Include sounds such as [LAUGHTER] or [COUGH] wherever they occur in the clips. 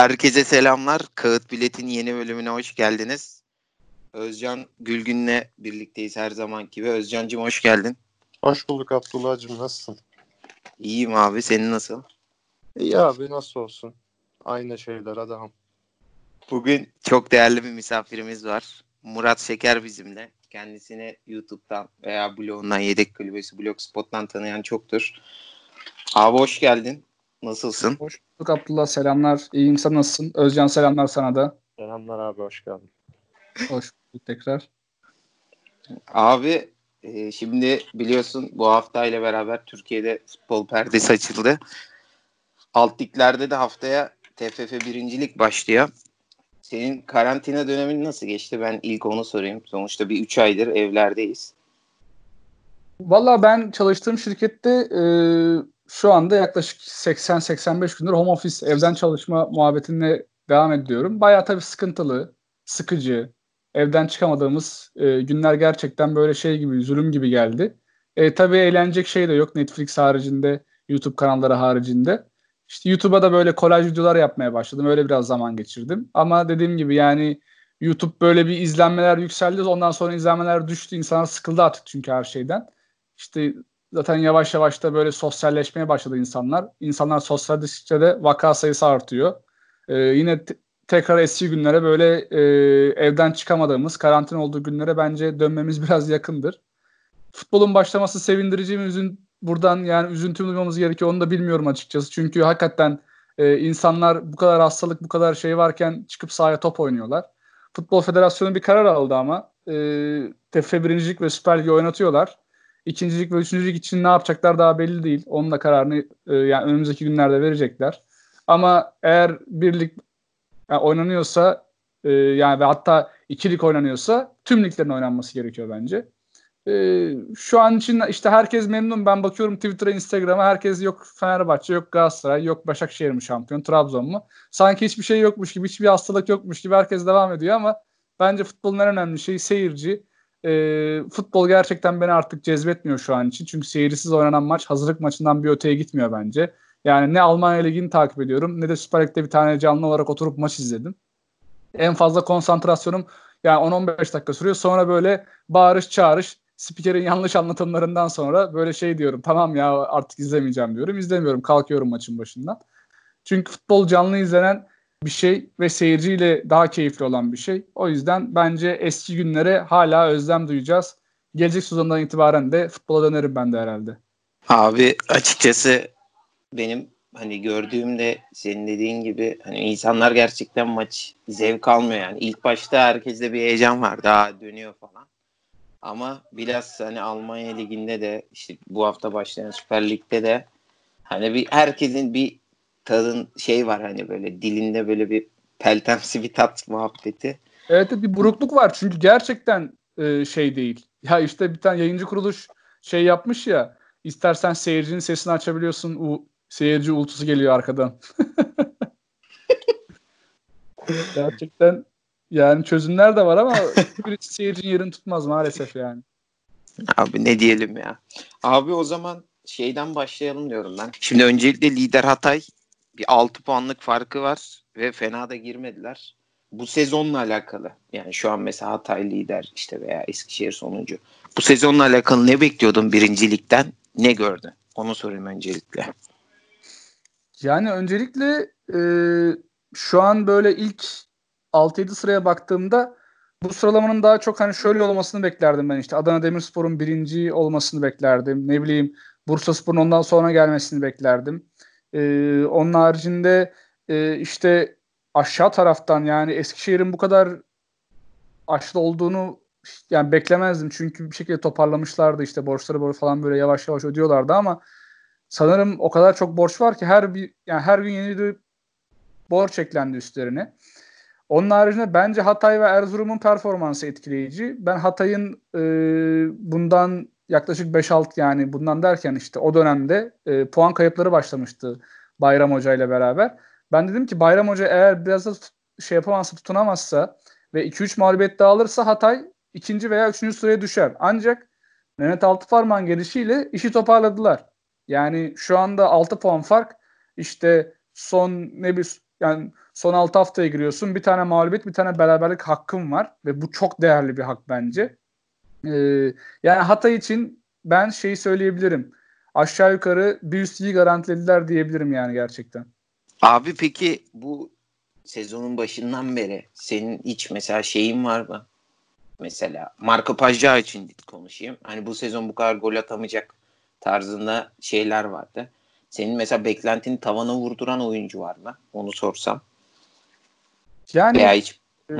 Herkese selamlar. Kağıt Bilet'in yeni bölümüne hoş geldiniz. Özcan Gülgün'le birlikteyiz her zaman gibi. Özcan'cığım hoş geldin. Hoş bulduk Abdullah'cığım. Nasılsın? İyiyim abi. Senin nasıl? İyi abi nasıl olsun? Aynı şeyler adam. Bugün çok değerli bir misafirimiz var. Murat Şeker bizimle. Kendisini YouTube'dan veya blogundan Yedek Kulübesi Blogspot'tan tanıyan çoktur. Abi hoş geldin. Nasılsın? Hoş bulduk Abdullah. Selamlar. İyiyim sen nasılsın? Özcan selamlar sana da. Selamlar abi hoş geldin. Hoş bulduk tekrar. Abi e, şimdi biliyorsun bu hafta ile beraber Türkiye'de futbol perdesi açıldı. Alt liglerde de haftaya TFF birincilik başlıyor. Senin karantina dönemin nasıl geçti? Ben ilk onu sorayım. Sonuçta bir 3 aydır evlerdeyiz. Valla ben çalıştığım şirkette e, şu anda yaklaşık 80-85 gündür home office evden çalışma muhabbetine devam ediyorum. Bayağı tabii sıkıntılı, sıkıcı, evden çıkamadığımız e, günler gerçekten böyle şey gibi, zulüm gibi geldi. E, tabii eğlenecek şey de yok Netflix haricinde, YouTube kanalları haricinde. İşte YouTube'a da böyle kolaj videolar yapmaya başladım. Öyle biraz zaman geçirdim. Ama dediğim gibi yani YouTube böyle bir izlenmeler yükseldi. Ondan sonra izlenmeler düştü. İnsanlar sıkıldı artık çünkü her şeyden. İşte zaten yavaş yavaş da böyle sosyalleşmeye başladı insanlar. İnsanlar sosyalleştikçe de vaka sayısı artıyor. Ee, yine te- tekrar eski günlere böyle e, evden çıkamadığımız, karantina olduğu günlere bence dönmemiz [LAUGHS] biraz yakındır. Futbolun başlaması sevindirici mi üzün buradan yani üzüntü duymamız gerekiyor onu da bilmiyorum açıkçası. Çünkü hakikaten e, insanlar bu kadar hastalık, bu kadar şey varken çıkıp sahaya top oynuyorlar. Futbol Federasyonu bir karar aldı ama e, TFF birincilik ve Süper Ligi oynatıyorlar. İkincilik ve üçüncülük için ne yapacaklar daha belli değil. Onun da kararını e, yani önümüzdeki günlerde verecekler. Ama eğer birlik yani oynanıyorsa e, yani ve hatta ikilik oynanıyorsa tüm liglerin oynanması gerekiyor bence. E, şu an için işte herkes memnun. Ben bakıyorum Twitter'a, Instagram'a herkes yok Fenerbahçe, yok Galatasaray, yok Başakşehir mi şampiyon, Trabzon mu? Sanki hiçbir şey yokmuş gibi, hiçbir hastalık yokmuş gibi herkes devam ediyor ama bence futbolun en önemli şeyi seyirci e, futbol gerçekten beni artık cezbetmiyor şu an için. Çünkü seyircisiz oynanan maç hazırlık maçından bir öteye gitmiyor bence. Yani ne Almanya Ligi'ni takip ediyorum ne de Süper Lig'de bir tane canlı olarak oturup maç izledim. En fazla konsantrasyonum yani 10-15 dakika sürüyor. Sonra böyle bağırış çağırış spikerin yanlış anlatımlarından sonra böyle şey diyorum tamam ya artık izlemeyeceğim diyorum. İzlemiyorum kalkıyorum maçın başından. Çünkü futbol canlı izlenen bir şey ve seyirciyle daha keyifli olan bir şey. O yüzden bence eski günlere hala özlem duyacağız. Gelecek sezondan itibaren de futbola dönerim ben de herhalde. Abi açıkçası benim hani gördüğümde senin dediğin gibi hani insanlar gerçekten maç zevk almıyor yani. İlk başta herkeste bir heyecan var. Daha dönüyor falan. Ama biraz hani Almanya liginde de işte bu hafta başlayan Süper Lig'de de hani bir herkesin bir tadın şey var hani böyle dilinde böyle bir peltemsi bir tat muhabbeti. Evet bir burukluk var çünkü gerçekten e, şey değil. Ya işte bir tane yayıncı kuruluş şey yapmış ya istersen seyircinin sesini açabiliyorsun u seyirci ultusu geliyor arkadan. [LAUGHS] gerçekten yani çözümler de var ama birisi [LAUGHS] seyircinin yerini tutmaz maalesef yani. Abi ne diyelim ya. Abi o zaman şeyden başlayalım diyorum ben. Şimdi öncelikle lider Hatay bir 6 puanlık farkı var ve fena da girmediler. Bu sezonla alakalı yani şu an mesela Hatay lider işte veya Eskişehir sonuncu. Bu sezonla alakalı ne bekliyordun birincilikten ne gördün? Onu sorayım öncelikle. Yani öncelikle e, şu an böyle ilk 6-7 sıraya baktığımda bu sıralamanın daha çok hani şöyle olmasını beklerdim ben işte. Adana Demirspor'un birinci olmasını beklerdim. Ne bileyim Bursa Spor'un ondan sonra gelmesini beklerdim. Ee, onun haricinde e, işte aşağı taraftan yani Eskişehir'in bu kadar aşlı olduğunu yani beklemezdim. Çünkü bir şekilde toparlamışlardı işte borçları böyle falan böyle yavaş yavaş ödüyorlardı ama sanırım o kadar çok borç var ki her bir yani her gün yeni bir borç eklendi üstlerine. Onun haricinde bence Hatay ve Erzurum'un performansı etkileyici. Ben Hatay'ın e, bundan yaklaşık 5-6 yani bundan derken işte o dönemde e, puan kayıpları başlamıştı Bayram Hoca ile beraber. Ben dedim ki Bayram Hoca eğer biraz da şey yapamazsa tutunamazsa ve 2-3 mağlubiyet daha alırsa Hatay ikinci veya üçüncü sıraya düşer. Ancak Mehmet Altıparmağ'ın gelişiyle işi toparladılar. Yani şu anda 6 puan fark işte son ne bir yani son 6 haftaya giriyorsun. Bir tane mağlubiyet, bir tane beraberlik hakkın var ve bu çok değerli bir hak bence. Ee, yani Hatay için ben şeyi söyleyebilirim. Aşağı yukarı bir üst ligi garantilediler diyebilirim yani gerçekten. Abi peki bu sezonun başından beri senin hiç mesela şeyin var mı? Mesela Marco Pajca için konuşayım. Hani bu sezon bu kadar gol atamayacak tarzında şeyler vardı. Senin mesela beklentini tavana vurduran oyuncu var mı? Onu sorsam. Yani Veya hiç... E,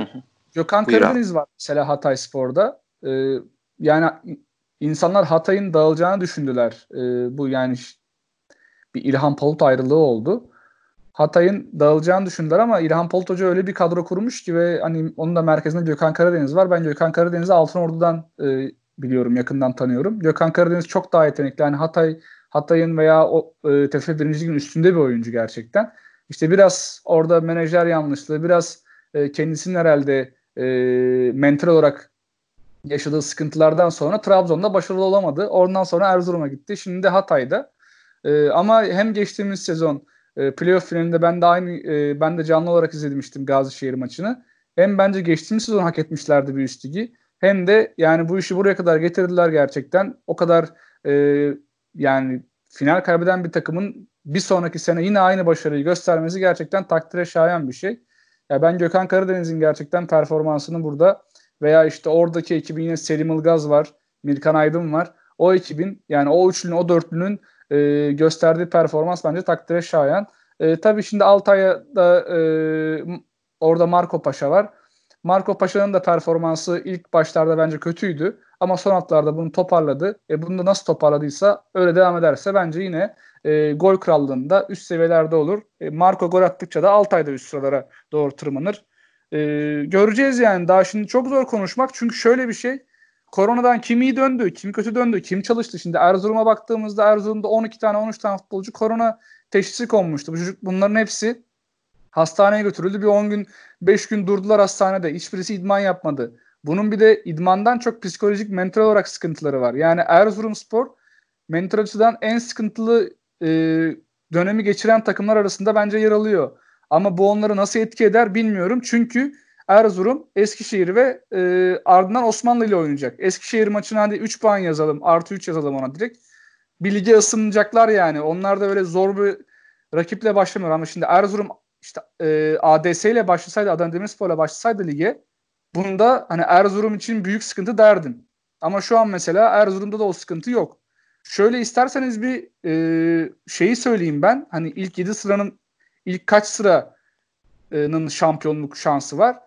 Gökhan Karadeniz var mesela Hatay Spor'da. Ee, yani insanlar Hatay'ın dağılacağını düşündüler. Ee, bu yani bir İlhan Palut ayrılığı oldu. Hatay'ın dağılacağını düşündüler ama İlhan Polut Hoca öyle bir kadro kurmuş ki ve hani onun da merkezinde Gökhan Karadeniz var. Ben Gökhan Karadeniz'i Altınordu'dan e, biliyorum, yakından tanıyorum. Gökhan Karadeniz çok daha yetenekli. Yani Hatay Hatay'ın veya o e, TFF 1. Lig'in üstünde bir oyuncu gerçekten. İşte biraz orada menajer yanlışlığı, biraz e, kendisinin herhalde e, mental olarak yaşadığı sıkıntılardan sonra Trabzon'da başarılı olamadı. Oradan sonra Erzurum'a gitti. Şimdi de Hatay'da. E, ama hem geçtiğimiz sezon e, playoff finalinde ben de aynı e, ben de canlı olarak izlemiştim Gazişehir maçını. Hem bence geçtiğimiz sezon hak etmişlerdi bir üst ligi. Hem de yani bu işi buraya kadar getirdiler gerçekten. O kadar e, yani final kaybeden bir takımın bir sonraki sene yine aynı başarıyı göstermesi gerçekten takdire şayan bir şey. Ya ben Gökhan Karadeniz'in gerçekten performansını burada veya işte oradaki ekibin yine Selim Ilgaz var, Mirkan Aydın var. O ekibin yani o üçlünün, o dörtlünün e, gösterdiği performans bence takdire şayan. E, tabii şimdi Altay'da e, orada Marco Paşa var. Marco Paşa'nın da performansı ilk başlarda bence kötüydü. Ama son hatlarda bunu toparladı. E bunu da nasıl toparladıysa öyle devam ederse bence yine e, gol krallığında üst seviyelerde olur. E, Marco gol attıkça da Altay'da üst sıralara doğru tırmanır. E, göreceğiz yani. Daha şimdi çok zor konuşmak. Çünkü şöyle bir şey. Koronadan kim iyi döndü, kim kötü döndü, kim çalıştı? Şimdi Erzurum'a baktığımızda Erzurum'da 12 tane 13 tane futbolcu korona teşhisi konmuştu. Bu çocuk bunların hepsi hastaneye götürüldü. Bir 10 gün 5 gün durdular hastanede. Hiçbirisi idman yapmadı. Bunun bir de idmandan çok psikolojik mental olarak sıkıntıları var. Yani Erzurumspor mental açıdan en sıkıntılı e, dönemi geçiren takımlar arasında bence yer alıyor. Ama bu onları nasıl etki eder bilmiyorum. Çünkü Erzurum, Eskişehir ve e, ardından Osmanlı ile oynayacak. Eskişehir maçına hadi 3 puan yazalım. Artı 3 yazalım ona direkt. Bir lige ısınacaklar yani. Onlar da öyle zor bir rakiple başlamıyor. Ama şimdi Erzurum işte e, ADS ile başlasaydı, Adana Demirspor ile başlasaydı lige bunda hani Erzurum için büyük sıkıntı derdim. Ama şu an mesela Erzurum'da da o sıkıntı yok. Şöyle isterseniz bir e, şeyi söyleyeyim ben. Hani ilk 7 sıranın ilk kaç sıranın şampiyonluk şansı var?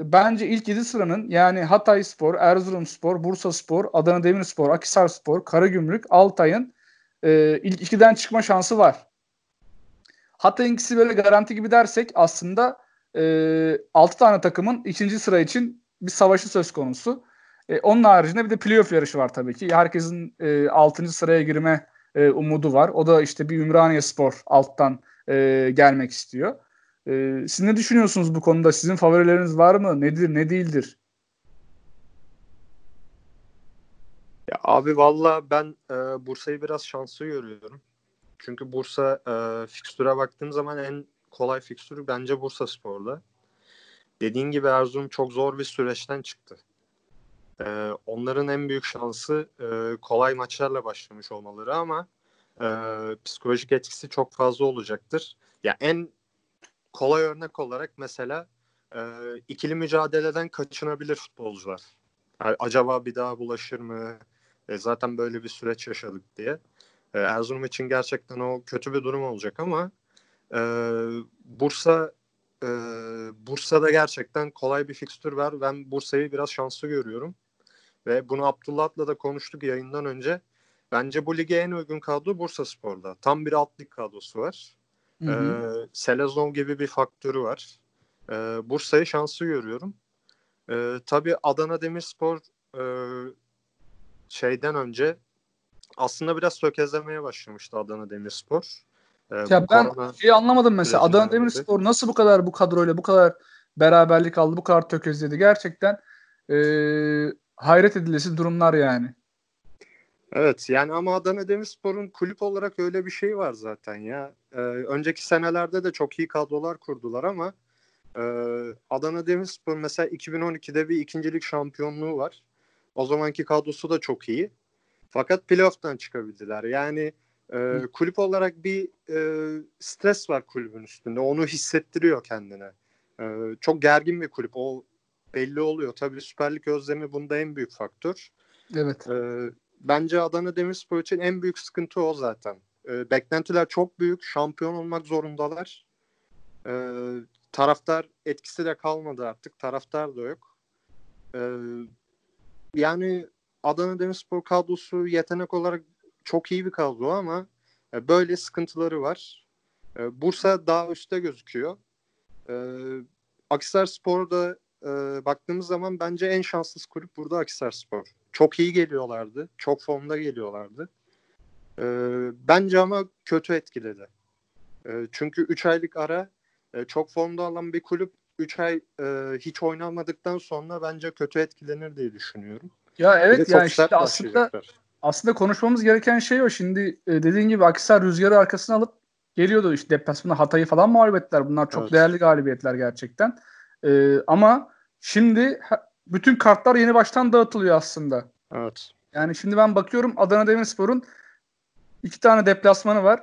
bence ilk 7 sıranın yani Hatay Spor, Erzurum Spor, Bursa Spor, Adana Demirspor, Akhisar Spor, Karagümrük, Altay'ın e, ilk ikiden çıkma şansı var. Hatay'ın ikisi böyle garanti gibi dersek aslında e, 6 tane takımın ikinci sıra için bir savaşı söz konusu. E, onun haricinde bir de playoff yarışı var tabii ki. Herkesin e, 6. sıraya girme e, umudu var. O da işte bir Ümraniye Spor alttan e, gelmek istiyor. Ee, siz ne düşünüyorsunuz bu konuda? Sizin favorileriniz var mı? Nedir, ne değildir? Ya abi valla ben e, Bursa'yı biraz şanslı görüyorum. Çünkü Bursa e, fikstüre baktığım zaman en kolay fikstürü bence Bursa Spor'da. Dediğin gibi Erzurum çok zor bir süreçten çıktı. E, onların en büyük şansı e, kolay maçlarla başlamış olmaları ama e, psikolojik etkisi çok fazla olacaktır. Ya en kolay örnek olarak mesela e, ikili mücadeleden kaçınabilir futbolcular. Yani acaba bir daha bulaşır mı? E, zaten böyle bir süreç yaşadık diye. E, Erzurum için gerçekten o kötü bir durum olacak ama e, Bursa e, Bursa'da gerçekten kolay bir fikstür var. Ben Bursa'yı biraz şanslı görüyorum. Ve bunu Abdullah'la da konuştuk yayından önce. Bence bu lige en uygun kadro Bursa Spor'da. Tam bir alt lig kadrosu var. Hı hı. E, Selezon gibi bir faktörü var. E, Bursa'yı şanslı görüyorum. E, tabii Adana Demirspor e, şeyden önce aslında biraz tökezlemeye başlamıştı Adana Demirspor. Ee, ya ben şeyi anlamadım mesela Adana Demirspor nasıl bu kadar bu kadroyla bu kadar beraberlik aldı bu kadar tökezledi gerçekten e, hayret edilesi durumlar yani. Evet yani ama Adana Demirspor'un kulüp olarak öyle bir şey var zaten ya. Ee, önceki senelerde de çok iyi kadrolar kurdular ama e, Adana Demirspor mesela 2012'de bir ikincilik şampiyonluğu var. O zamanki kadrosu da çok iyi. Fakat playoff'tan çıkabildiler. Yani e, kulüp olarak bir e, stres var kulübün üstünde. Onu hissettiriyor kendine. E, çok gergin bir kulüp. O belli oluyor. Tabii Süper Lig özlemi bunda en büyük faktör. Evet. E, bence Adana Demirspor için en büyük sıkıntı o zaten. E, beklentiler çok büyük. Şampiyon olmak zorundalar. E, taraftar etkisi de kalmadı artık. Taraftar da yok. E, yani Adana Demirspor kadrosu yetenek olarak çok iyi bir kadro ama e, böyle sıkıntıları var. E, Bursa daha üstte gözüküyor. E, Akisar Spor'da e, baktığımız zaman bence en şanssız kulüp burada Akisar Spor. Çok iyi geliyorlardı. Çok formda geliyorlardı. E, bence ama kötü etkiledi. E, çünkü 3 aylık ara e, çok formda alan bir kulüp 3 ay e, hiç oynamadıktan sonra bence kötü etkilenir diye düşünüyorum. Ya evet yani işte aslında aslında konuşmamız gereken şey o. Şimdi e, dediğin gibi Akisar rüzgarı arkasına alıp geliyordu. İşte deplasmanda Hatay'ı falan mağlup ettiler. Bunlar çok evet. değerli galibiyetler gerçekten. E, ama şimdi bütün kartlar yeni baştan dağıtılıyor aslında. Evet. Yani şimdi ben bakıyorum Adana Demirspor'un iki tane deplasmanı var.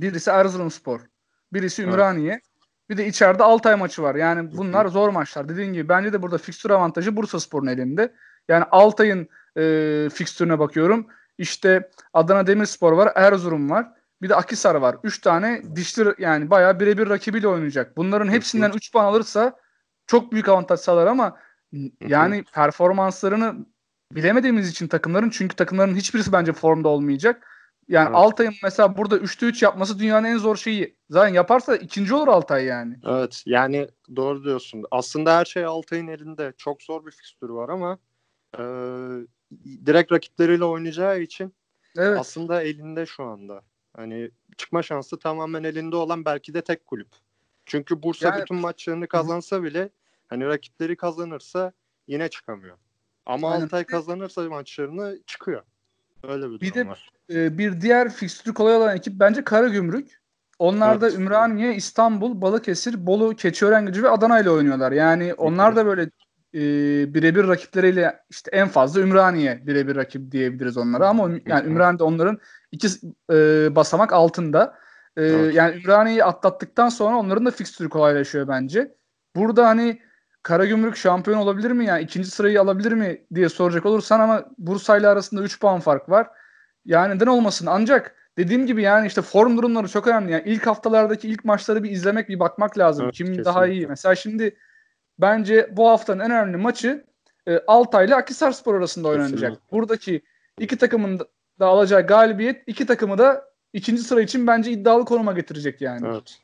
Birisi Erzurumspor. Birisi Ümraniye. Evet. Bir de içeride Altay maçı var. Yani bunlar zor maçlar. Dediğin gibi bence de burada fikstür avantajı Bursa Spor'un elinde. Yani Altay'ın e, fikstürüne bakıyorum. İşte Adana Demirspor var, Erzurum var. Bir de Akisar var. Üç tane dişli yani bayağı birebir rakibiyle oynayacak. Bunların hepsinden 3 puan alırsa çok büyük avantaj sağlar ama yani performanslarını bilemediğimiz için takımların çünkü takımların hiçbirisi bence formda olmayacak. Yani evet. Altay'ın mesela burada 3'te 3 yapması dünyanın en zor şeyi. Zaten yaparsa ikinci olur Altay yani. Evet yani doğru diyorsun. Aslında her şey Altay'ın elinde. Çok zor bir fikstürü var ama e, direkt rakipleriyle oynayacağı için evet. aslında elinde şu anda. Hani çıkma şansı tamamen elinde olan belki de tek kulüp. Çünkü Bursa yani, bütün maçlarını kazansa bile hani rakipleri kazanırsa yine çıkamıyor. Ama Aynen. Altay kazanırsa maçlarını çıkıyor. Öyle bir, bir durum de, var. E, bir diğer fikstürü kolay olan ekip bence Karagümrük. Onlar evet. da Ümraniye, İstanbul, Balıkesir, Bolu, Keçiören Gücü ve Adana ile oynuyorlar. Yani onlar da böyle e, birebir rakipleriyle işte en fazla Ümraniye birebir rakip diyebiliriz onlara ama yani Ümraniye de onların iki e, basamak altında. E, evet. Yani Ümraniye'yi atlattıktan sonra onların da fikstürü kolaylaşıyor bence. Burada hani Karagümrük şampiyon olabilir mi yani ikinci sırayı alabilir mi diye soracak olursan ama Bursa ile arasında 3 puan fark var. Yani neden olmasın ancak dediğim gibi yani işte form durumları çok önemli. Yani ilk haftalardaki ilk maçları bir izlemek bir bakmak lazım. Evet, Kim kesinlikle. daha iyi. Mesela şimdi bence bu haftanın en önemli maçı e, Altay ile Akhisarspor arasında oynanacak. Kesinlikle. Buradaki iki takımın da alacağı galibiyet iki takımı da ikinci sıra için bence iddialı konuma getirecek yani. Evet.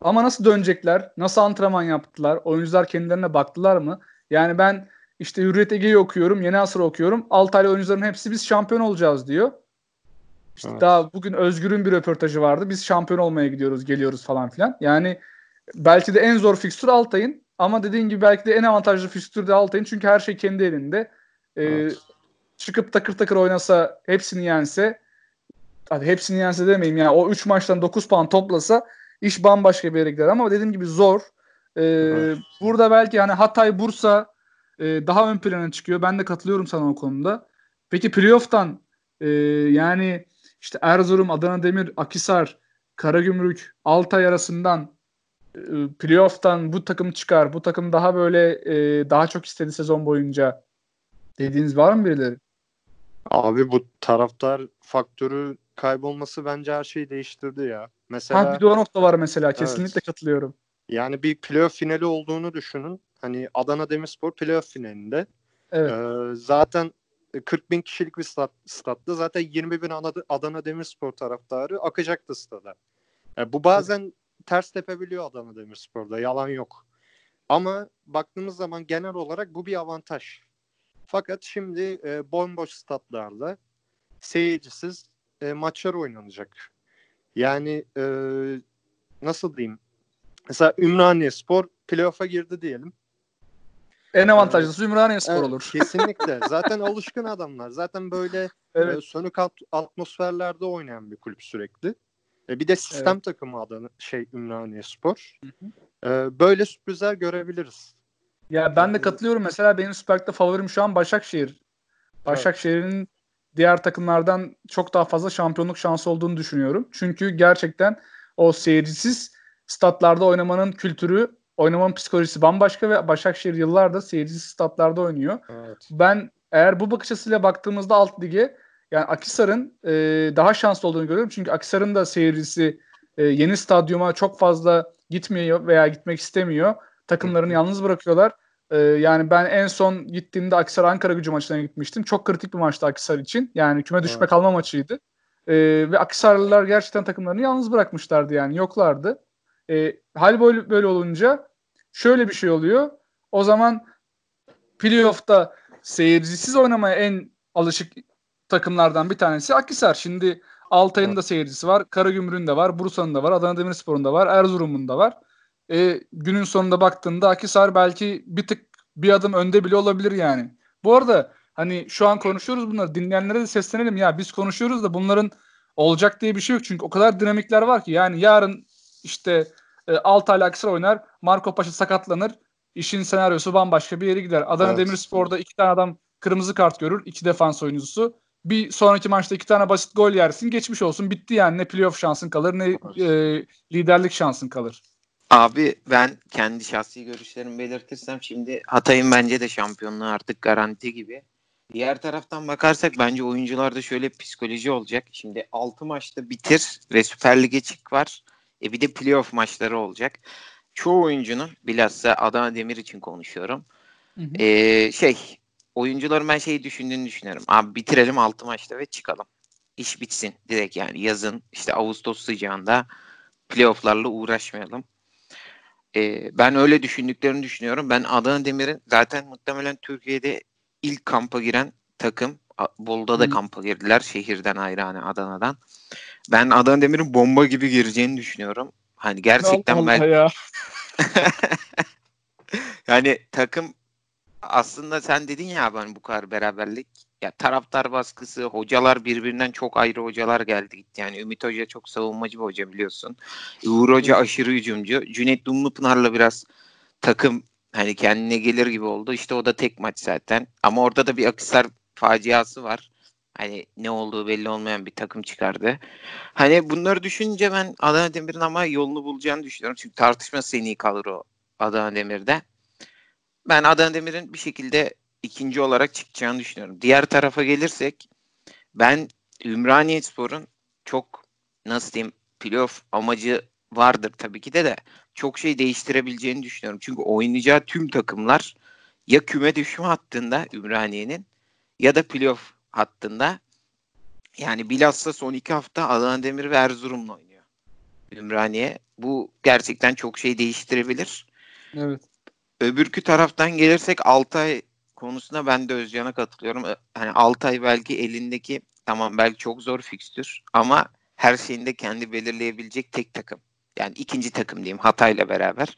Ama nasıl dönecekler? Nasıl antrenman yaptılar? Oyuncular kendilerine baktılar mı? Yani ben işte Hürriyet Ege'yi okuyorum, Yeni Asır okuyorum. Altaylı oyuncuların hepsi biz şampiyon olacağız diyor. İşte evet. daha bugün Özgür'ün bir röportajı vardı. Biz şampiyon olmaya gidiyoruz, geliyoruz falan filan. Yani belki de en zor fikstür Altay'ın ama dediğin gibi belki de en avantajlı fikstür de Altay'ın çünkü her şey kendi elinde. Ee, evet. Çıkıp takır takır oynasa, hepsini yense hadi hepsini yense demeyeyim yani o 3 maçtan 9 puan toplasa iş bambaşka bir yere gider ama dediğim gibi zor. Ee, evet. Burada belki hani Hatay, Bursa e, daha ön plana çıkıyor. Ben de katılıyorum sana o konuda. Peki playoff'tan e, yani işte Erzurum, Adana Demir, Akisar, Karagümrük, Altay arasından e, playoff'tan bu takım çıkar. Bu takım daha böyle e, daha çok istedi sezon boyunca dediğiniz var mı birileri? Abi bu taraftar faktörü kaybolması bence her şeyi değiştirdi ya. Mesela ha, bir de o nokta var mesela. Kesinlikle evet. katılıyorum. Yani bir playoff finali olduğunu düşünün. Hani Adana Demirspor playoff finalinde. Evet. Ee, zaten 40 bin kişilik bir stat, statta zaten 20 bin Adana Demirspor taraftarı akacaktı stada. Yani bu bazen evet. ters tepebiliyor Adana Demirspor'da. Yalan yok. Ama baktığımız zaman genel olarak bu bir avantaj. Fakat şimdi e, bomboş statlarda seyircisiz e, maçlar oynanacak. Yani e, nasıl diyeyim? Mesela Ümraniye Spor playoff'a girdi diyelim. En avantajlısı Ümraniye Spor Evet, olur. Kesinlikle. [LAUGHS] Zaten alışkın adamlar. Zaten böyle Evet. e, sönük at- atmosferlerde oynayan bir kulüp sürekli. E, bir de sistem takımı adını şey Ümraniye Spor. E, böyle sürprizler görebiliriz. Ya ben de katılıyorum. Mesela benim Süper Lig'de favorim şu an Başakşehir. Başakşehir'in diğer takımlardan çok daha fazla şampiyonluk şansı olduğunu düşünüyorum. Çünkü gerçekten o seyircisiz statlarda oynamanın kültürü, oynamanın psikolojisi bambaşka ve Başakşehir yıllardır seyircisiz statlarda oynuyor. Evet. Ben eğer bu bakış açısıyla baktığımızda alt lige yani Akisar'ın e, daha şanslı olduğunu görüyorum. Çünkü Akisar'ın da seyircisi e, yeni stadyuma çok fazla gitmiyor veya gitmek istemiyor. Takımlarını yalnız bırakıyorlar. E, yani ben en son gittiğimde Akisar Ankara gücü maçına gitmiştim. Çok kritik bir maçtı Akisar için. Yani küme düşme Evet. kalma maçıydı. E, ve Akisarlılar gerçekten takımlarını yalnız bırakmışlardı yani yoklardı. E, hal böyle, böyle olunca şöyle bir şey oluyor. O zaman playoff'ta seyircisiz oynamaya en alışık takımlardan bir tanesi Akhisar. Şimdi Altay'ın da seyircisi var, Karagümrük'ün de var, Bursa'nın da var, Adana Demirspor'un da var, Erzurum'un da var. E, günün sonunda baktığında Akhisar belki bir tık bir adım önde bile olabilir yani. Bu arada hani şu an konuşuyoruz bunları dinleyenlere de seslenelim ya biz konuşuyoruz da bunların olacak diye bir şey yok. Çünkü o kadar dinamikler var ki yani yarın işte e, Altay'la Akhisar oynar, Marco Paşa sakatlanır, işin senaryosu bambaşka bir yere gider. Adana Evet. Demirspor'da iki tane adam kırmızı kart görür, iki defans oyuncusu. Bir sonraki maçta iki tane basit gol yersin, geçmiş olsun, bitti yani. Ne playoff şansın kalır, ne e, liderlik şansın kalır. Abi ben kendi şahsi görüşlerimi belirtirsem şimdi Hatay'ın bence de şampiyonluğu artık garanti gibi. Diğer taraftan bakarsak bence oyuncularda şöyle psikoloji olacak. Şimdi 6 maçta bitir ve Süper Lig'e çık var. E bir de playoff maçları olacak. Çoğu oyuncunun bilhassa Adana Demir için konuşuyorum. Hı hı. Ee, şey oyuncuların ben şeyi düşündüğünü düşünüyorum. Abi bitirelim 6 maçta ve çıkalım. İş bitsin direkt yani yazın işte Ağustos sıcağında playofflarla uğraşmayalım. Ee, ben öyle düşündüklerini düşünüyorum. Ben Adana Demir'in zaten muhtemelen Türkiye'de ilk kampa giren takım. Bolu'da da Hı. kampa girdiler şehirden ayrı hani Adana'dan. Ben Adana Demir'in bomba gibi gireceğini düşünüyorum. Hani gerçekten Allah ben ya. [LAUGHS] yani takım aslında sen dedin ya ben bu kadar beraberlik. Ya taraftar baskısı, hocalar birbirinden çok ayrı hocalar geldi gitti. Yani Ümit Hoca çok savunmacı bir hoca biliyorsun. Uğur Hoca aşırı hücumcu. Cüneyt Dumlupınar'la biraz takım hani kendine gelir gibi oldu. İşte o da tek maç zaten. Ama orada da bir Akhisar faciası var. Hani ne olduğu belli olmayan bir takım çıkardı. Hani bunları düşününce ben Adana Demir'in ama yolunu bulacağını düşünüyorum. Çünkü tartışma en iyi kalır o Adana Demir'de. Ben Adana Demir'in bir şekilde ikinci olarak çıkacağını düşünüyorum. Diğer tarafa gelirsek ben Ümraniye Spor'un çok nasıl diyeyim playoff amacı vardır tabii ki de de çok şey değiştirebileceğini düşünüyorum. Çünkü oynayacağı tüm takımlar ya küme düşme hattında Ümraniye'nin ya da playoff hattında. Yani bilhassa son iki hafta Adana Demir ve Erzurum'la oynuyor. Ümraniye. Bu gerçekten çok şey değiştirebilir. Evet. Öbürkü taraftan gelirsek Altay konusunda ben de Özcan'a katılıyorum. Hani Altay belki elindeki tamam belki çok zor fikstür ama her şeyinde kendi belirleyebilecek tek takım. Yani ikinci takım diyeyim Hatay'la beraber.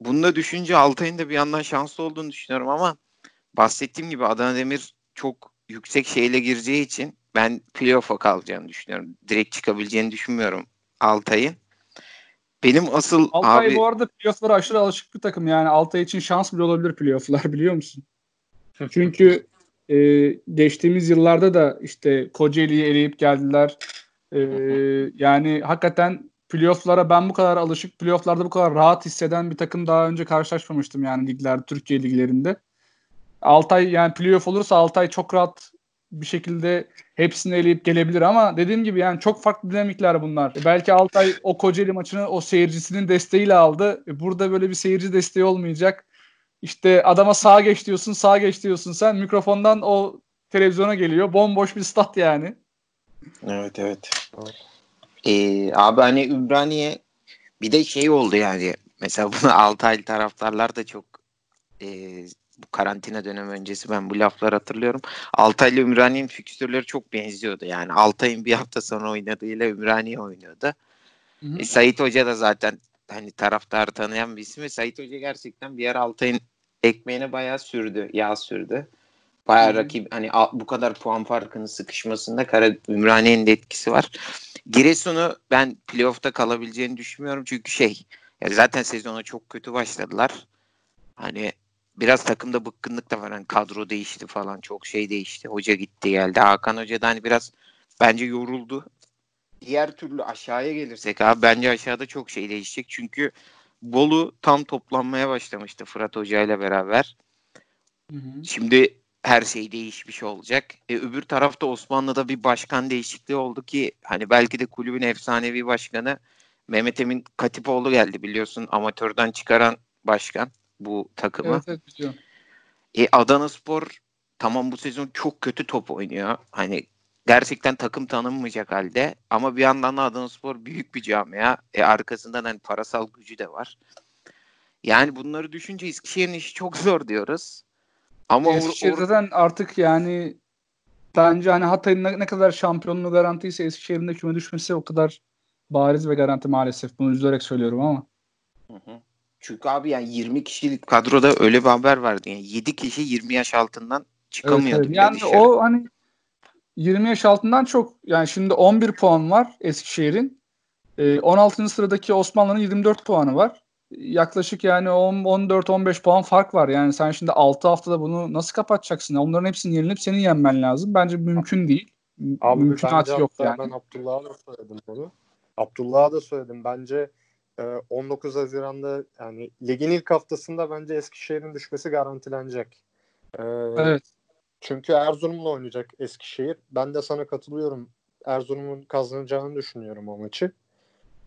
Bunu da düşünce Altay'ın da bir yandan şanslı olduğunu düşünüyorum ama bahsettiğim gibi Adana Demir çok yüksek şeyle gireceği için ben playoff'a kalacağını düşünüyorum. Direkt çıkabileceğini düşünmüyorum Altay'ın. Benim asıl Altay abi bu arada playoff'lara aşırı alışık bir takım. Yani Altay için şans bile olabilir playoff'lar biliyor musun? Çünkü e, geçtiğimiz yıllarda da işte Kocaeli'yi eleyip geldiler. E, yani hakikaten playoff'lara ben bu kadar alışık, playoff'larda bu kadar rahat hisseden bir takım daha önce karşılaşmamıştım yani liglerde, Türkiye liglerinde. Altay yani playoff olursa Altay çok rahat bir şekilde hepsini eleyip gelebilir ama dediğim gibi yani çok farklı dinamikler bunlar. E, Belki Altay o Kocaeli maçını o seyircisinin desteğiyle aldı. E, Burada böyle bir seyirci desteği olmayacak. İşte adama sağa geç diyorsun, sağa geç diyorsun sen. Mikrofondan o televizyona geliyor. Bomboş bir stat yani. Evet evet. Ee, abi hani Ümraniye bir de şey oldu yani mesela bunu [LAUGHS] Altaylı taraftarlar da çok e, bu karantina dönemi öncesi ben bu laflar hatırlıyorum. Altaylı Ümraniye'nin fikstürleri çok benziyordu. Yani Altay'ın bir hafta sonra oynadığıyla Ümraniye oynuyordu. Hı hı. E, Sait Hoca da zaten hani taraftarı tanıyan bir isim ve Sait Hoca gerçekten bir yer Altay'ın ekmeğine bayağı sürdü. Yağ sürdü. Bayağı hmm. rakip hani bu kadar puan farkının sıkışmasında Kara Ümraniye'nin de etkisi var. Giresun'u ben playoff'ta kalabileceğini düşünmüyorum. Çünkü şey ya zaten sezona çok kötü başladılar. Hani biraz takımda bıkkınlık da var. Hani kadro değişti falan. Çok şey değişti. Hoca gitti geldi. Hakan Hoca da hani biraz bence yoruldu. Diğer türlü aşağıya gelirsek abi bence aşağıda çok şey değişecek. Çünkü Bolu tam toplanmaya başlamıştı Fırat Hoca ile beraber. Hı hı. Şimdi her şey değişmiş olacak. E, öbür tarafta Osmanlı'da bir başkan değişikliği oldu ki hani belki de kulübün efsanevi başkanı Mehmet Emin Katipoğlu geldi biliyorsun amatörden çıkaran başkan bu takımı. Evet, evet biliyorum. E, Adana Spor tamam bu sezon çok kötü top oynuyor. Hani gerçekten takım tanınmayacak halde ama bir yandan da Adana Spor büyük bir camia. E, arkasından hani parasal gücü de var. Yani bunları düşünce Eskişehir'in işi çok [LAUGHS] zor diyoruz. Ama Eskişehir'den or- artık yani bence hani Hatay'ın ne, ne kadar şampiyonluğu garantiyse Eskişehir'in de küme düşmesi o kadar bariz ve garanti maalesef. Bunu üzülerek söylüyorum ama. Hı hı. Çünkü abi yani 20 kişilik kadroda öyle bir haber vardı. Yani 7 kişi 20 yaş altından çıkamıyordu. Evet, evet. Yani dışarı. o hani 20 yaş altından çok yani şimdi 11 puan var Eskişehir'in. E, 16. sıradaki Osmanlı'nın 24 puanı var. Yaklaşık yani 14-15 puan fark var. Yani sen şimdi 6 haftada bunu nasıl kapatacaksın? Onların hepsini yenilip senin yenmen lazım. Bence mümkün değil. Abi Mümkünatı yok yani. Ben Abdullah'a da söyledim bunu. Abdullah'a da söyledim. Bence 19 Haziran'da yani ligin ilk haftasında bence Eskişehir'in düşmesi garantilenecek. Evet. Çünkü Erzurum'la oynayacak Eskişehir. Ben de sana katılıyorum. Erzurum'un kazanacağını düşünüyorum o maçı.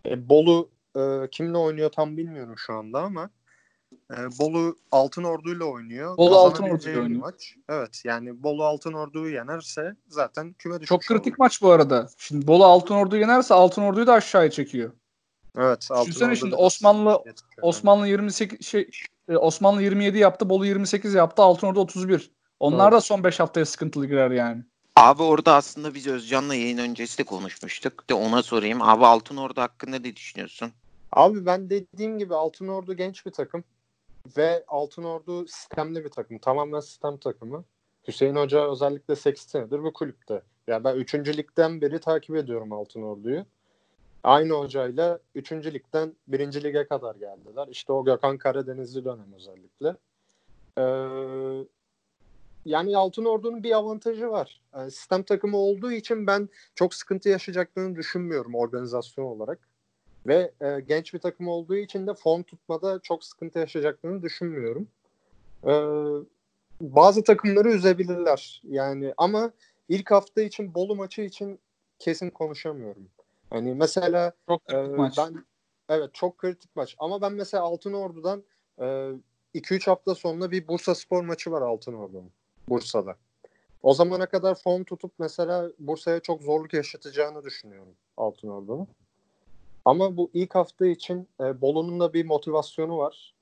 E, Bolu e, kimle oynuyor tam bilmiyorum şu anda ama e, Bolu Altın Ordu'yla oynuyor. Bolu Altın Ordu'yla oynuyor. Maç. Evet yani Bolu Altın Ordu'yu yenerse zaten küme düşmüş Çok kritik olur. maç bu arada. Şimdi Bolu Altın Ordu'yu yenerse Altın Ordu'yu da aşağıya çekiyor. Evet. Düşünsene şimdi Osmanlı Osmanlı 28 şey e, Osmanlı 27 yaptı, Bolu 28 yaptı, Altınordu 31. Onlar da son 5 haftaya sıkıntılı girer yani. Abi orada aslında biz Özcan'la yayın öncesi de konuşmuştuk. De ona sorayım. Abi Altınordu hakkında ne düşünüyorsun? Abi ben dediğim gibi Altınordu genç bir takım. Ve Altınordu sistemli bir takım. Tamamen sistem takımı. Hüseyin Hoca özellikle 8 senedir bu kulüpte. Ya yani ben 3. ligden beri takip ediyorum Altınordu'yu. Aynı hocayla 3. ligden 1. lige kadar geldiler. İşte o Gökhan Karadenizli dönem özellikle. Ee, yani Altın Ordu'nun bir avantajı var. Yani sistem takımı olduğu için ben çok sıkıntı yaşayacaklarını düşünmüyorum organizasyon olarak. Ve e, genç bir takım olduğu için de form tutmada çok sıkıntı yaşayacaklarını düşünmüyorum. E, bazı takımları üzebilirler. Yani ama ilk hafta için Bolu maçı için kesin konuşamıyorum. Hani mesela çok kritik e, maç. ben evet çok kritik maç ama ben mesela Altın Ordu'dan 2-3 e, hafta sonra bir Bursa Spor maçı var Altın Ordu'nun. Bursa'da. O zamana kadar form tutup mesela Bursa'ya çok zorluk yaşatacağını düşünüyorum Altın Ordu'nun. Ama bu ilk hafta için e, Bolu'nun da bir motivasyonu var.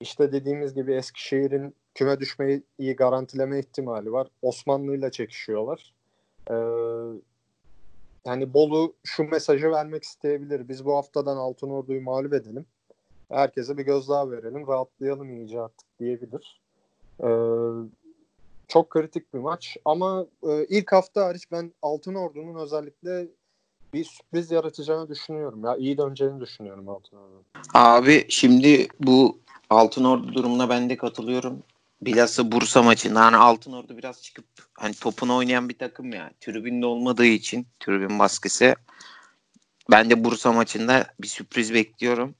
İşte dediğimiz gibi Eskişehir'in küme düşmeyi garantileme ihtimali var. Osmanlı ile çekişiyorlar. Ee, yani Bolu şu mesajı vermek isteyebilir. Biz bu haftadan Altın Ordu'yu mağlup edelim. Herkese bir gözdağı verelim. Rahatlayalım iyice artık diyebilir. Ee, çok kritik bir maç. Ama e, ilk hafta hariç ben Altın Ordu'nun özellikle bir sürpriz yaratacağını düşünüyorum. Ya iyi döneceğini düşünüyorum Altın Ordu. Abi şimdi bu Altın Ordu durumuna ben de katılıyorum. Bilhassa Bursa maçında hani Altın Ordu biraz çıkıp hani topunu oynayan bir takım ya. Tribünde olmadığı için tribün baskısı. Ben de Bursa maçında bir sürpriz bekliyorum.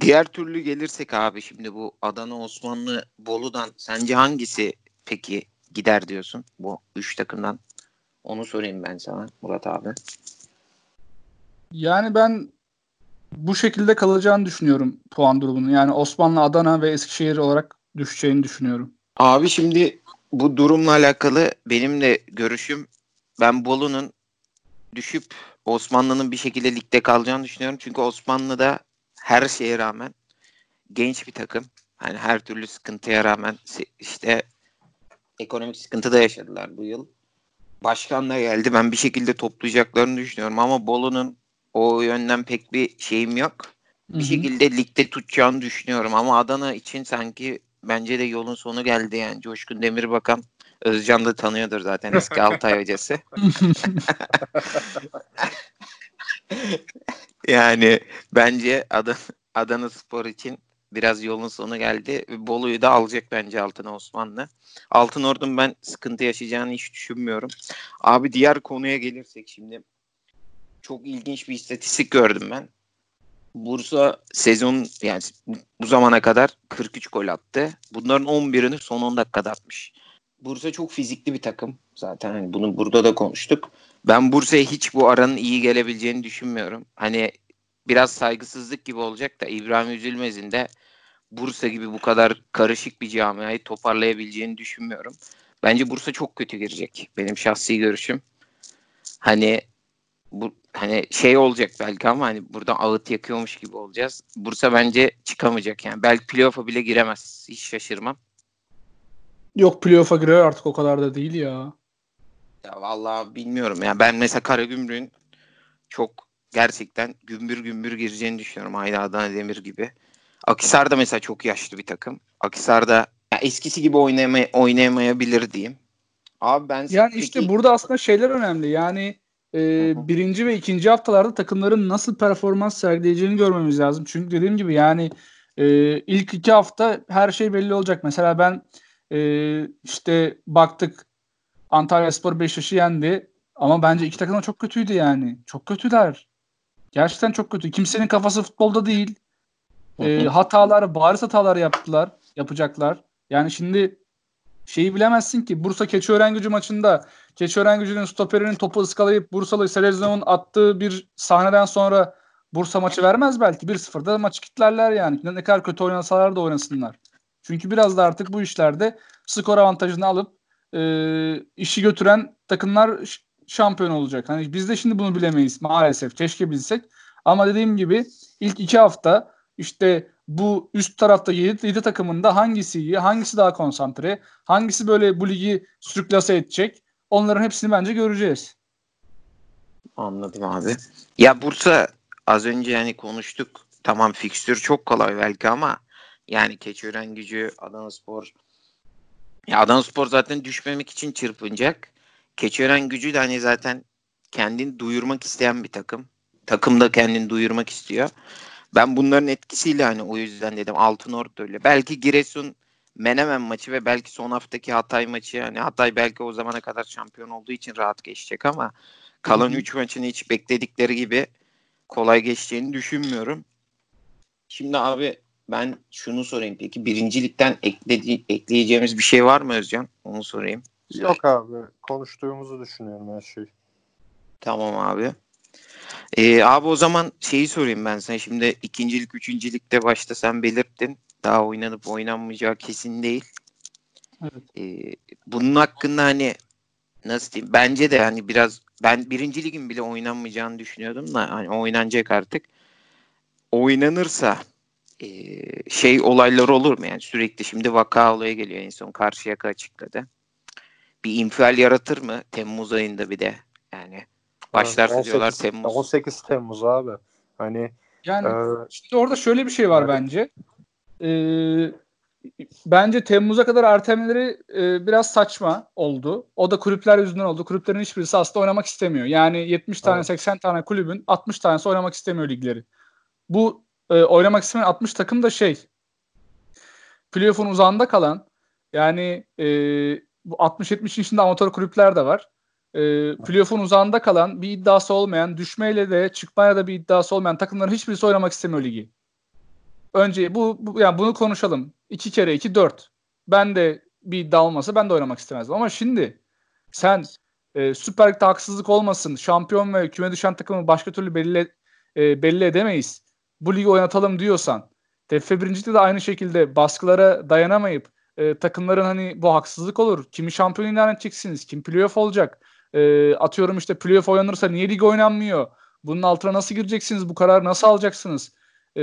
Diğer türlü gelirsek abi şimdi bu Adana Osmanlı Bolu'dan sence hangisi peki gider diyorsun bu üç takımdan? Onu sorayım ben sana Murat abi. Yani ben bu şekilde kalacağını düşünüyorum puan durumunun. Yani Osmanlı, Adana ve Eskişehir olarak düşeceğini düşünüyorum. Abi şimdi bu durumla alakalı benim de görüşüm ben Bolu'nun düşüp Osmanlı'nın bir şekilde ligde kalacağını düşünüyorum. Çünkü Osmanlı'da her şeye rağmen genç bir takım. Hani her türlü sıkıntıya rağmen işte ekonomik sıkıntı da yaşadılar bu yıl. Başkan da geldi. Ben bir şekilde toplayacaklarını düşünüyorum ama Bolu'nun o yönden pek bir şeyim yok. Bir Hı-hı. şekilde ligde tutacağını düşünüyorum ama Adana için sanki bence de yolun sonu geldi yani. Coşkun Demirbakan Özcan da tanıyordur zaten eski Altay [LAUGHS] hocası. [LAUGHS] yani bence Adana, Adana Spor için biraz yolun sonu geldi. Bolu'yu da alacak bence altına Osmanlı. Altın Ordu'nun ben sıkıntı yaşayacağını hiç düşünmüyorum. Abi diğer konuya gelirsek şimdi çok ilginç bir istatistik gördüm ben. Bursa sezon yani bu zamana kadar 43 gol attı. Bunların 11'ini son 10 dakikada atmış. Bursa çok fizikli bir takım. Zaten hani bunu burada da konuştuk. Ben Bursa'ya hiç bu aranın iyi gelebileceğini düşünmüyorum. Hani biraz saygısızlık gibi olacak da İbrahim Üzülmez'in de Bursa gibi bu kadar karışık bir camiayı toparlayabileceğini düşünmüyorum. Bence Bursa çok kötü girecek. Benim şahsi görüşüm. Hani bu hani şey olacak belki ama hani buradan ağıt yakıyormuş gibi olacağız. Bursa bence çıkamayacak yani. Belki playoff'a bile giremez. Hiç şaşırmam. Yok playoff'a girer artık o kadar da değil ya. Ya vallahi bilmiyorum. Yani ben mesela Karagümrük'ün çok gerçekten gümbür gümbür gireceğini düşünüyorum. Aynı Adana Demir gibi. Akisar da mesela çok yaşlı bir takım. Akisar da ya eskisi gibi oynamay oynayamayabilir diyeyim. Abi ben yani peki... işte burada aslında şeyler önemli. Yani e, birinci ve ikinci haftalarda takımların nasıl performans sergileyeceğini görmemiz lazım. Çünkü dediğim gibi yani e, ilk iki hafta her şey belli olacak. Mesela ben e, işte baktık Antalya Spor Beşiktaş'ı yendi. Ama bence iki takım da çok kötüydü yani. Çok kötüler. Gerçekten çok kötü. Kimsenin kafası futbolda değil. E, hatalar, bariz hatalar yaptılar. Yapacaklar. Yani şimdi şeyi bilemezsin ki Bursa Keçiören gücü maçında Keçiören gücünün stoperinin topu ıskalayıp Bursalı Selezyon'un attığı bir sahneden sonra Bursa maçı vermez belki. 1-0'da maçı kitlerler yani. Ne kadar kötü oynasalar da oynasınlar. Çünkü biraz da artık bu işlerde skor avantajını alıp e, işi götüren takımlar şampiyon olacak. Hani biz de şimdi bunu bilemeyiz maalesef. Keşke bilsek. Ama dediğim gibi ilk iki hafta işte bu üst tarafta 7, 7 takımında hangisi iyi, hangisi daha konsantre, hangisi böyle bu ligi sürüklase edecek onların hepsini bence göreceğiz. Anladım abi. Ya Bursa az önce yani konuştuk. Tamam fikstür çok kolay belki ama yani Keçiören gücü, Adana Spor. Ya Adana Spor zaten düşmemek için çırpınacak. Keçiören gücü de hani zaten kendini duyurmak isteyen bir takım. Takım da kendini duyurmak istiyor. Ben bunların etkisiyle hani o yüzden dedim Altın Orta öyle. Belki Giresun Menemen maçı ve belki son haftaki Hatay maçı hani Hatay belki o zamana kadar şampiyon olduğu için rahat geçecek ama kalan 3 maçını hiç bekledikleri gibi kolay geçeceğini düşünmüyorum. Şimdi abi ben şunu sorayım peki birincilikten ekledi, ekleyeceğimiz bir şey var mı Özcan? Onu sorayım. Yok abi konuştuğumuzu düşünüyorum her şey. Tamam abi. Ee, abi o zaman şeyi sorayım ben sana. Şimdi ikincilik, üçüncülükte başta sen belirttin. Daha oynanıp oynanmayacağı kesin değil. Evet. Ee, bunun hakkında hani nasıl diyeyim? Bence de hani biraz ben birinci ligin bile oynanmayacağını düşünüyordum da hani oynanacak artık. Oynanırsa e, şey olaylar olur mu? Yani sürekli şimdi vaka olaya geliyor. En son Karşıyaka açıkladı. Bir infial yaratır mı? Temmuz ayında bir de. Yani başlarsa 18, diyorlar Temmuz. 18 Temmuz abi. Hani yani e, şimdi orada şöyle bir şey var yani, bence. Ee, bence Temmuz'a kadar ertelemeleri e, biraz saçma oldu. O da kulüpler yüzünden oldu. Kulüplerin hiçbirisi aslında oynamak istemiyor. Yani 70 tane evet. 80 tane kulübün 60 tanesi oynamak istemiyor ligleri. Bu e, oynamak istemeyen 60 takım da şey playoff'un uzağında kalan yani e, bu 60-70 içinde amatör kulüpler de var. E, playoff'un uzağında kalan bir iddiası olmayan düşmeyle de çıkmaya da bir iddiası olmayan takımların hiçbirisi oynamak istemiyor ligi. Önce bu, bu yani bunu konuşalım. 2 kere 2 4. Ben de bir iddia olmasa ben de oynamak istemezdim. Ama şimdi sen e, Süper Lig'de haksızlık olmasın. Şampiyon ve küme düşen takımı başka türlü belli e, belli edemeyiz bu ligi oynatalım diyorsan TFF birincilikte de aynı şekilde baskılara dayanamayıp e, takımların hani bu haksızlık olur. Kimi şampiyon ilan edeceksiniz? Kim playoff olacak? E, atıyorum işte playoff oynanırsa niye lig oynanmıyor? Bunun altına nasıl gireceksiniz? Bu kararı nasıl alacaksınız? E,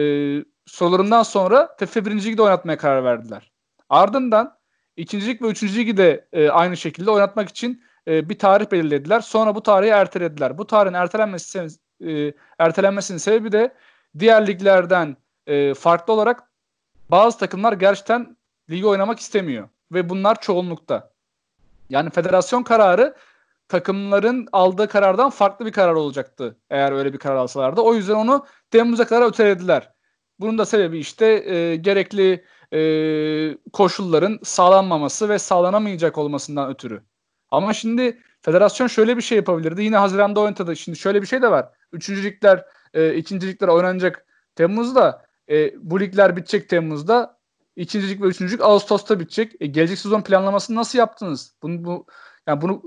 sorularından sonra TFF birinci de oynatmaya karar verdiler. Ardından ikincilik ve üçüncü de e, aynı şekilde oynatmak için e, bir tarih belirlediler. Sonra bu tarihi ertelediler. Bu tarihin ertelenmesi e, ertelenmesinin sebebi de diğer liglerden e, farklı olarak bazı takımlar gerçekten ligi oynamak istemiyor. Ve bunlar çoğunlukta. Yani federasyon kararı takımların aldığı karardan farklı bir karar olacaktı eğer öyle bir karar alsalardı. O yüzden onu Temmuz'a kadar ötelediler. Bunun da sebebi işte e, gerekli e, koşulların sağlanmaması ve sağlanamayacak olmasından ötürü. Ama şimdi federasyon şöyle bir şey yapabilirdi. Yine Haziran'da oynadı. Şimdi şöyle bir şey de var. Üçüncü ligler, e, ikinci ligler oynanacak Temmuz'da. E, bu ligler bitecek Temmuz'da. İkincilik ve üçüncülük Ağustos'ta bitecek. E, gelecek sezon planlamasını nasıl yaptınız? Bunu bu yani bunu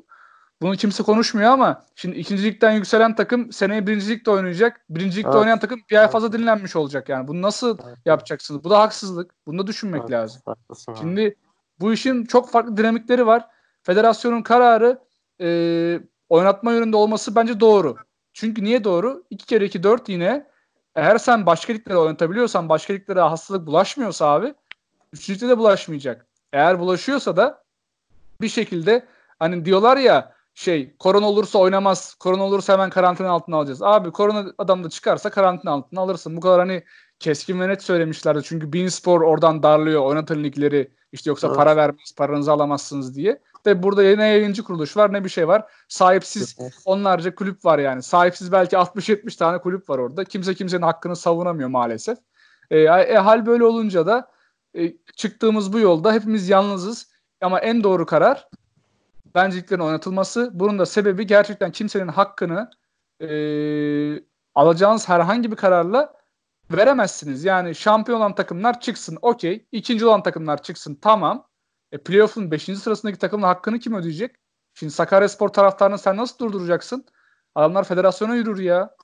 bunu kimse konuşmuyor ama şimdi ikincilikten yükselen takım seneye birincilikte oynayacak. Birincilikte evet. oynayan takım bir ay fazla dinlenmiş olacak yani. Bunu nasıl evet. yapacaksınız? Bu da haksızlık. Bunu da düşünmek evet. lazım. Haklısın şimdi abi. bu işin çok farklı dinamikleri var. Federasyonun kararı e, oynatma yönünde olması bence doğru. Çünkü niye doğru? 2 kere 2 4 yine eğer sen başka liglere oynatabiliyorsan başka liglere hastalık bulaşmıyorsa abi üçüncüde de bulaşmayacak. Eğer bulaşıyorsa da bir şekilde hani diyorlar ya şey korona olursa oynamaz. Korona olursa hemen karantina altına alacağız. Abi korona adam da çıkarsa karantina altına alırsın. Bu kadar hani keskin ve net söylemişlerdi. Çünkü Beanspor oradan darlıyor oynatın ligleri. İşte yoksa evet. para vermez, paranızı alamazsınız diye. De burada ne yayıncı kuruluş var ne bir şey var. Sahipsiz onlarca kulüp var yani. Sahipsiz belki 60-70 tane kulüp var orada. Kimse kimsenin hakkını savunamıyor maalesef. E, e, hal böyle olunca da e, çıktığımız bu yolda hepimiz yalnızız. Ama en doğru karar bencilliklerin oynatılması. Bunun da sebebi gerçekten kimsenin hakkını e, alacağınız herhangi bir kararla veremezsiniz. Yani şampiyon olan takımlar çıksın okey. İkinci olan takımlar çıksın tamam. E, playoff'un 5. sırasındaki takımın hakkını kim ödeyecek? Şimdi Sakaryaspor taraftarını sen nasıl durduracaksın? Adamlar federasyona yürür ya.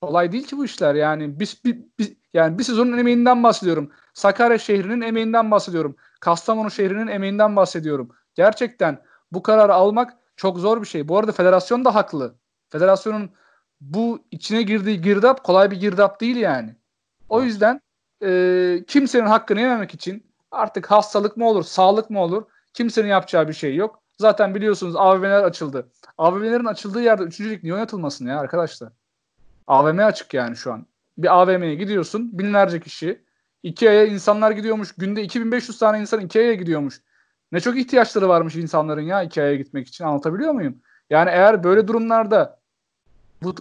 Kolay değil ki bu işler. Yani biz, biz, biz yani bir sezonun emeğinden bahsediyorum. Sakarya şehrinin emeğinden bahsediyorum. Kastamonu şehrinin emeğinden bahsediyorum. Gerçekten bu kararı almak çok zor bir şey. Bu arada federasyon da haklı. Federasyonun bu içine girdiği girdap kolay bir girdap değil yani. O yüzden e, kimsenin hakkını yememek için artık hastalık mı olur, sağlık mı olur kimsenin yapacağı bir şey yok. Zaten biliyorsunuz AVM'ler açıldı. AVM'lerin açıldığı yerde üçüncülük niye oynatılmasın ya arkadaşlar? AVM açık yani şu an. Bir AVM'ye gidiyorsun binlerce kişi. Ikea'ya insanlar gidiyormuş. Günde 2500 tane insan Ikea'ya gidiyormuş. Ne çok ihtiyaçları varmış insanların ya Ikea'ya gitmek için anlatabiliyor muyum? Yani eğer böyle durumlarda bu,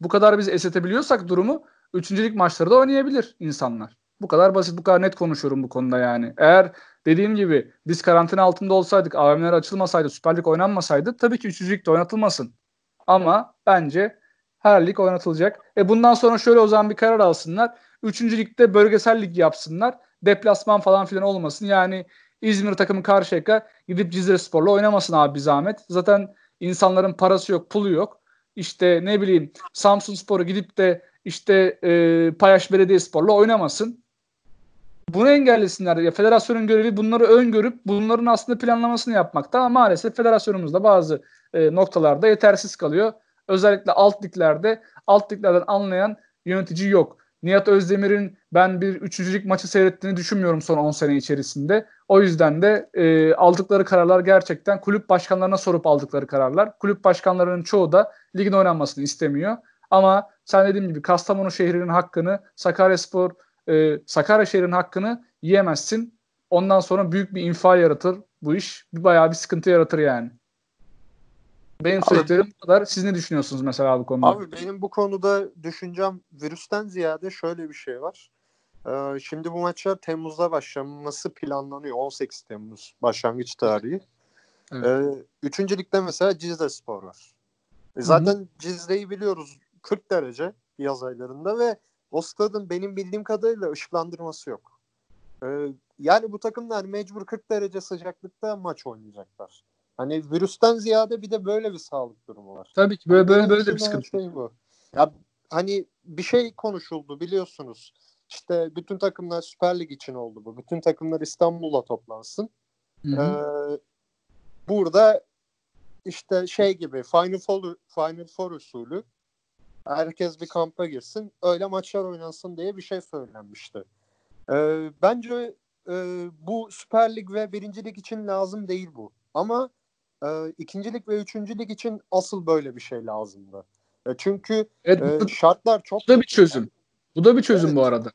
bu kadar biz esetebiliyorsak durumu üçüncülük maçları da oynayabilir insanlar. Bu kadar basit, bu kadar net konuşuyorum bu konuda yani. Eğer dediğim gibi biz karantina altında olsaydık, AVM'ler açılmasaydı, Süper Lig oynanmasaydı tabii ki üçüncülük de oynatılmasın. Ama bence her lig oynatılacak. E bundan sonra şöyle o zaman bir karar alsınlar. Üçüncü ligde bölgesel lig yapsınlar. Deplasman falan filan olmasın. Yani İzmir takımı Karşıyaka gidip Cizre Spor'la oynamasın abi bir zahmet. Zaten insanların parası yok, pulu yok. İşte ne bileyim Samsun Spor'u gidip de işte e, Payaş Belediyespor'la oynamasın. Bunu engellesinler. Ya federasyonun görevi bunları öngörüp bunların aslında planlamasını yapmakta ama maalesef federasyonumuzda bazı e, noktalarda yetersiz kalıyor. Özellikle alt liglerde alt liglerden anlayan yönetici yok. Nihat Özdemir'in ben bir üçüncülük maçı seyrettiğini düşünmüyorum son 10 sene içerisinde. O yüzden de e, aldıkları kararlar gerçekten kulüp başkanlarına sorup aldıkları kararlar. Kulüp başkanlarının çoğu da ligin oynanmasını istemiyor. Ama sen dediğim gibi Kastamonu şehrinin hakkını, Sakaryaspor, e, Sakarya şehrinin hakkını yiyemezsin. Ondan sonra büyük bir infial yaratır bu iş. Bayağı bir sıkıntı yaratır yani. Benim bu kadar. Siz ne düşünüyorsunuz mesela bu konuda? Abi benim bu konuda düşüncem virüsten ziyade şöyle bir şey var. Ee, şimdi bu maçlar Temmuz'da başlaması planlanıyor. 18 Temmuz başlangıç tarihi. Evet. Ee, üçüncü ligde mesela Cizre Spor var. E zaten Hı-hı. Cizre'yi biliyoruz 40 derece yaz aylarında ve o stadın benim bildiğim kadarıyla ışıklandırması yok. Ee, yani bu takımlar mecbur 40 derece sıcaklıkta maç oynayacaklar. Hani virüsten ziyade bir de böyle bir sağlık durumu var. Tabii ki böyle böyle böyle de bir sıkıntı. Şey bu. Ya hani bir şey konuşuldu biliyorsunuz. İşte bütün takımlar Süper Lig için oldu bu. Bütün takımlar İstanbul'a toplansın. Ee, burada işte şey gibi Final Four, Final Four usulü herkes bir kampa girsin öyle maçlar oynansın diye bir şey söylenmişti. Ee, bence e, bu Süper Lig ve Birinci Lig için lazım değil bu. Ama e, ikincilik ve üçüncülük için asıl böyle bir şey lazımdı. E, çünkü evet, e, şartlar çok... Bu da bir çözüm. Bu da bir çözüm evet. bu arada.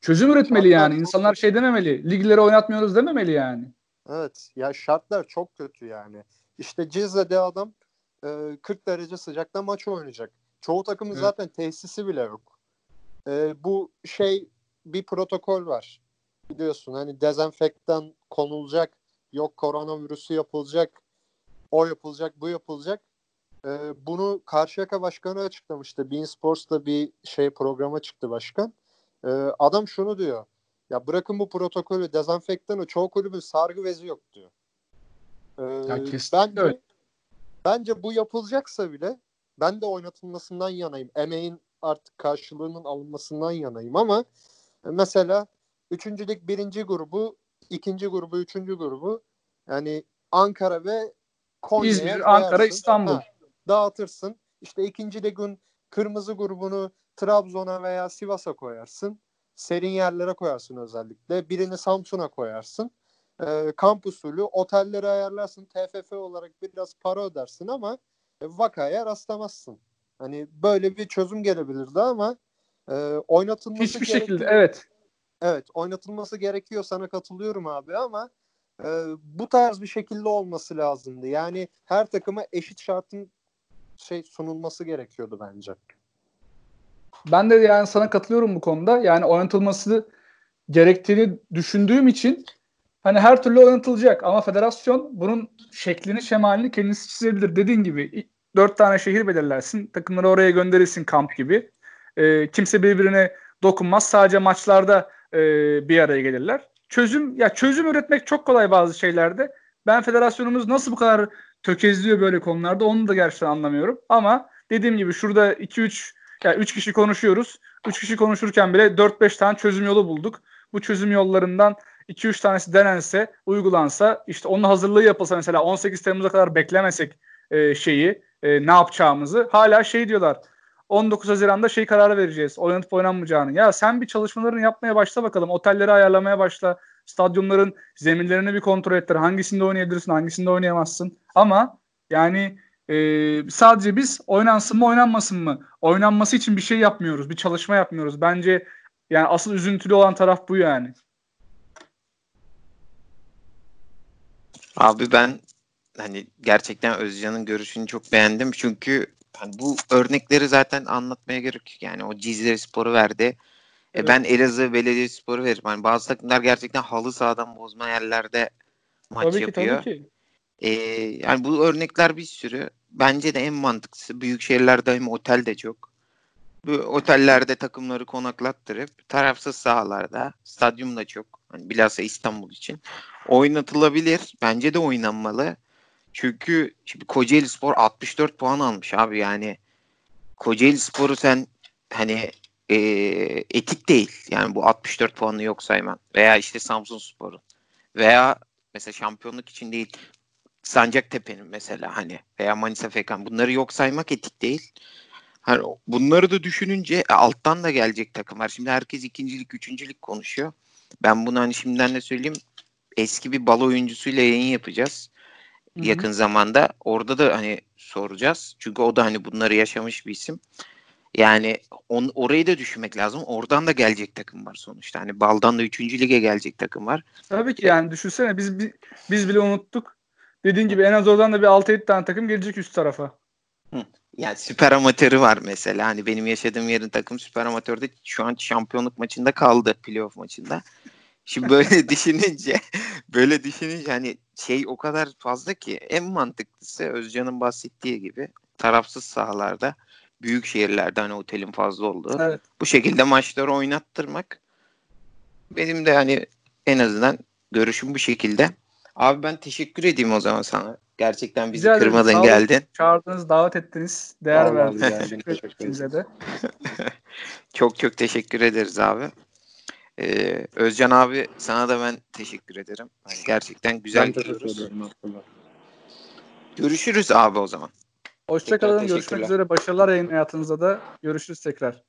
Çözüm üretmeli Şartlar yani. çok İnsanlar şey dememeli. Ligleri oynatmıyoruz dememeli yani. Evet. Ya şartlar çok kötü yani. İşte Cizre'de adam e, 40 derece sıcakta maç oynayacak. Çoğu takımın Evet. zaten tesisi bile yok. E, bu şey bir protokol var. Biliyorsun hani dezenfektan konulacak. Yok koronavirüsü yapılacak. O yapılacak, bu yapılacak. E, bunu Karşıyaka Başkanı açıklamıştı. Bein Sports'ta bir şey programa çıktı başkan. E, adam şunu diyor. Ya bırakın bu protokolü, dezenfektanı çoğu kulübün sargı bezi yok diyor. Ee, Ya bence, öyle. bence bu yapılacaksa bile ben de oynatılmasından yanayım. Emeğin artık karşılığının alınmasından yanayım ama e, mesela üçüncülük birinci grubu, ikinci grubu, üçüncü grubu yani Ankara ve Konya'ya İzmir, Ankara, koyarsın. İstanbul. Ha, dağıtırsın. İşte ikinci ligin kırmızı grubunu Trabzon'a veya Sivas'a koyarsın. Serin yerlere koyarsın özellikle. Birini Samsun'a koyarsın. Ee, kamp usulü otelleri ayarlarsın. TFF olarak biraz para ödersin ama e, vakaya rastlamazsın. Hani böyle bir çözüm gelebilirdi ama e, oynatılması Hiçbir şekilde evet. Evet oynatılması gerekiyor sana katılıyorum abi ama e, bu tarz bir şekilde olması lazımdı. Yani her takıma eşit şartın şey sunulması gerekiyordu bence. Ben de yani sana katılıyorum bu konuda. Yani oynatılması gerektiğini düşündüğüm için hani her türlü oynatılacak ama federasyon bunun şeklini, şemalini kendisi çizebilir. Dediğin gibi dört tane şehir belirlersin. Takımları oraya gönderirsin kamp gibi. Ee, kimse birbirine dokunmaz. Sadece maçlarda e, bir araya gelirler. Çözüm ya çözüm üretmek çok kolay bazı şeylerde. Ben federasyonumuz nasıl bu kadar tökezliyor böyle konularda onu da gerçekten anlamıyorum. Ama dediğim gibi şurada 2-3 yani 3 kişi konuşuyoruz. 3 kişi konuşurken bile 4-5 tane çözüm yolu bulduk. Bu çözüm yollarından 2-3 tanesi denense, uygulansa, işte onun hazırlığı yapılsa mesela 18 Temmuz'a kadar beklemesek e, şeyi, e, ne yapacağımızı hala şey diyorlar. 19 Haziran'da şey kararı vereceğiz. Oynatıp oynanmayacağını. Ya sen bir çalışmalarını yapmaya başla bakalım. Otelleri ayarlamaya başla. Stadyumların zeminlerini bir kontrol ettir. Hangisinde oynayabilirsin, hangisinde oynayamazsın. Ama yani e, sadece biz oynansın mı oynanmasın mı? Oynanması için bir şey yapmıyoruz. Bir çalışma yapmıyoruz. Bence yani asıl üzüntülü olan taraf bu yani. Abi ben hani gerçekten Özcan'ın görüşünü çok beğendim. Çünkü hani bu örnekleri zaten anlatmaya gerek yok. Yani o Cizre Spor'u verdi. Evet. E ben Elazığ Belediyespor'u veririm. Hani bazı takımlar gerçekten halı sahadan bozma yerlerde maç tabii ki yapıyor. tabii ki. Ee, yani bu örnekler bir sürü. Bence de en mantıklısı büyük şehirlerde hem otel de çok. Bu otellerde takımları konaklattırıp tarafsız sahalarda stadyum da çok. Hani bilhassa İstanbul için oynatılabilir. Bence de oynanmalı. Çünkü şimdi Kocaeli Spor 64 puan almış abi yani. Kocaeli Spor'u sen hani e, etik değil. Yani bu 64 puanı yok sayman. Veya işte Samsun Spor'un. Veya mesela şampiyonluk için değil. Sancaktepe'nin mesela hani veya Manisa FK'nın bunları yok saymak etik değil. Hani bunları da düşününce e, alttan da gelecek takımlar. Şimdi herkes ikincilik, üçüncülük konuşuyor. Ben bunu hani şimdiden de söyleyeyim. Eski bir bal oyuncusuyla yayın yapacağız. Hı hı. Yakın zamanda. Orada da hani soracağız. Çünkü o da hani bunları yaşamış bir isim. Yani on, orayı da düşünmek lazım. Oradan da gelecek takım var sonuçta. Hani baldan da üçüncü lige gelecek takım var. Tabii ki yani düşünsene biz bi- biz bile unuttuk. Dediğin gibi en az oradan da bir 6-7 tane takım gelecek üst tarafa. Yani süper amatörü var mesela. Hani benim yaşadığım yerin takım süper amatörde şu an şampiyonluk maçında kaldı. Playoff maçında. Şimdi böyle [LAUGHS] düşününce böyle düşününce hani şey o kadar fazla ki en mantıklısı Özcan'ın bahsettiği gibi tarafsız sahalarda büyük şehirlerde hani otelin fazla olduğu Evet. bu şekilde maçları oynattırmak benim de hani en azından görüşüm bu şekilde. Abi ben teşekkür edeyim o zaman sana. Gerçekten bizi Rica kırmadın olun. geldin. Çağırdınız, davet ettiniz. Değer verdiniz. Teşekkür size de. [LAUGHS] Çok çok teşekkür ederiz abi. Ee, Özcan abi sana da ben teşekkür ederim. Hani gerçekten güzel ben teşekkür gidiyoruz. ederim aslında. Görüşürüz abi o zaman. Hoşçakalın. Görüşmek üzere. Başarılar yayın hayatınızda da. Görüşürüz tekrar.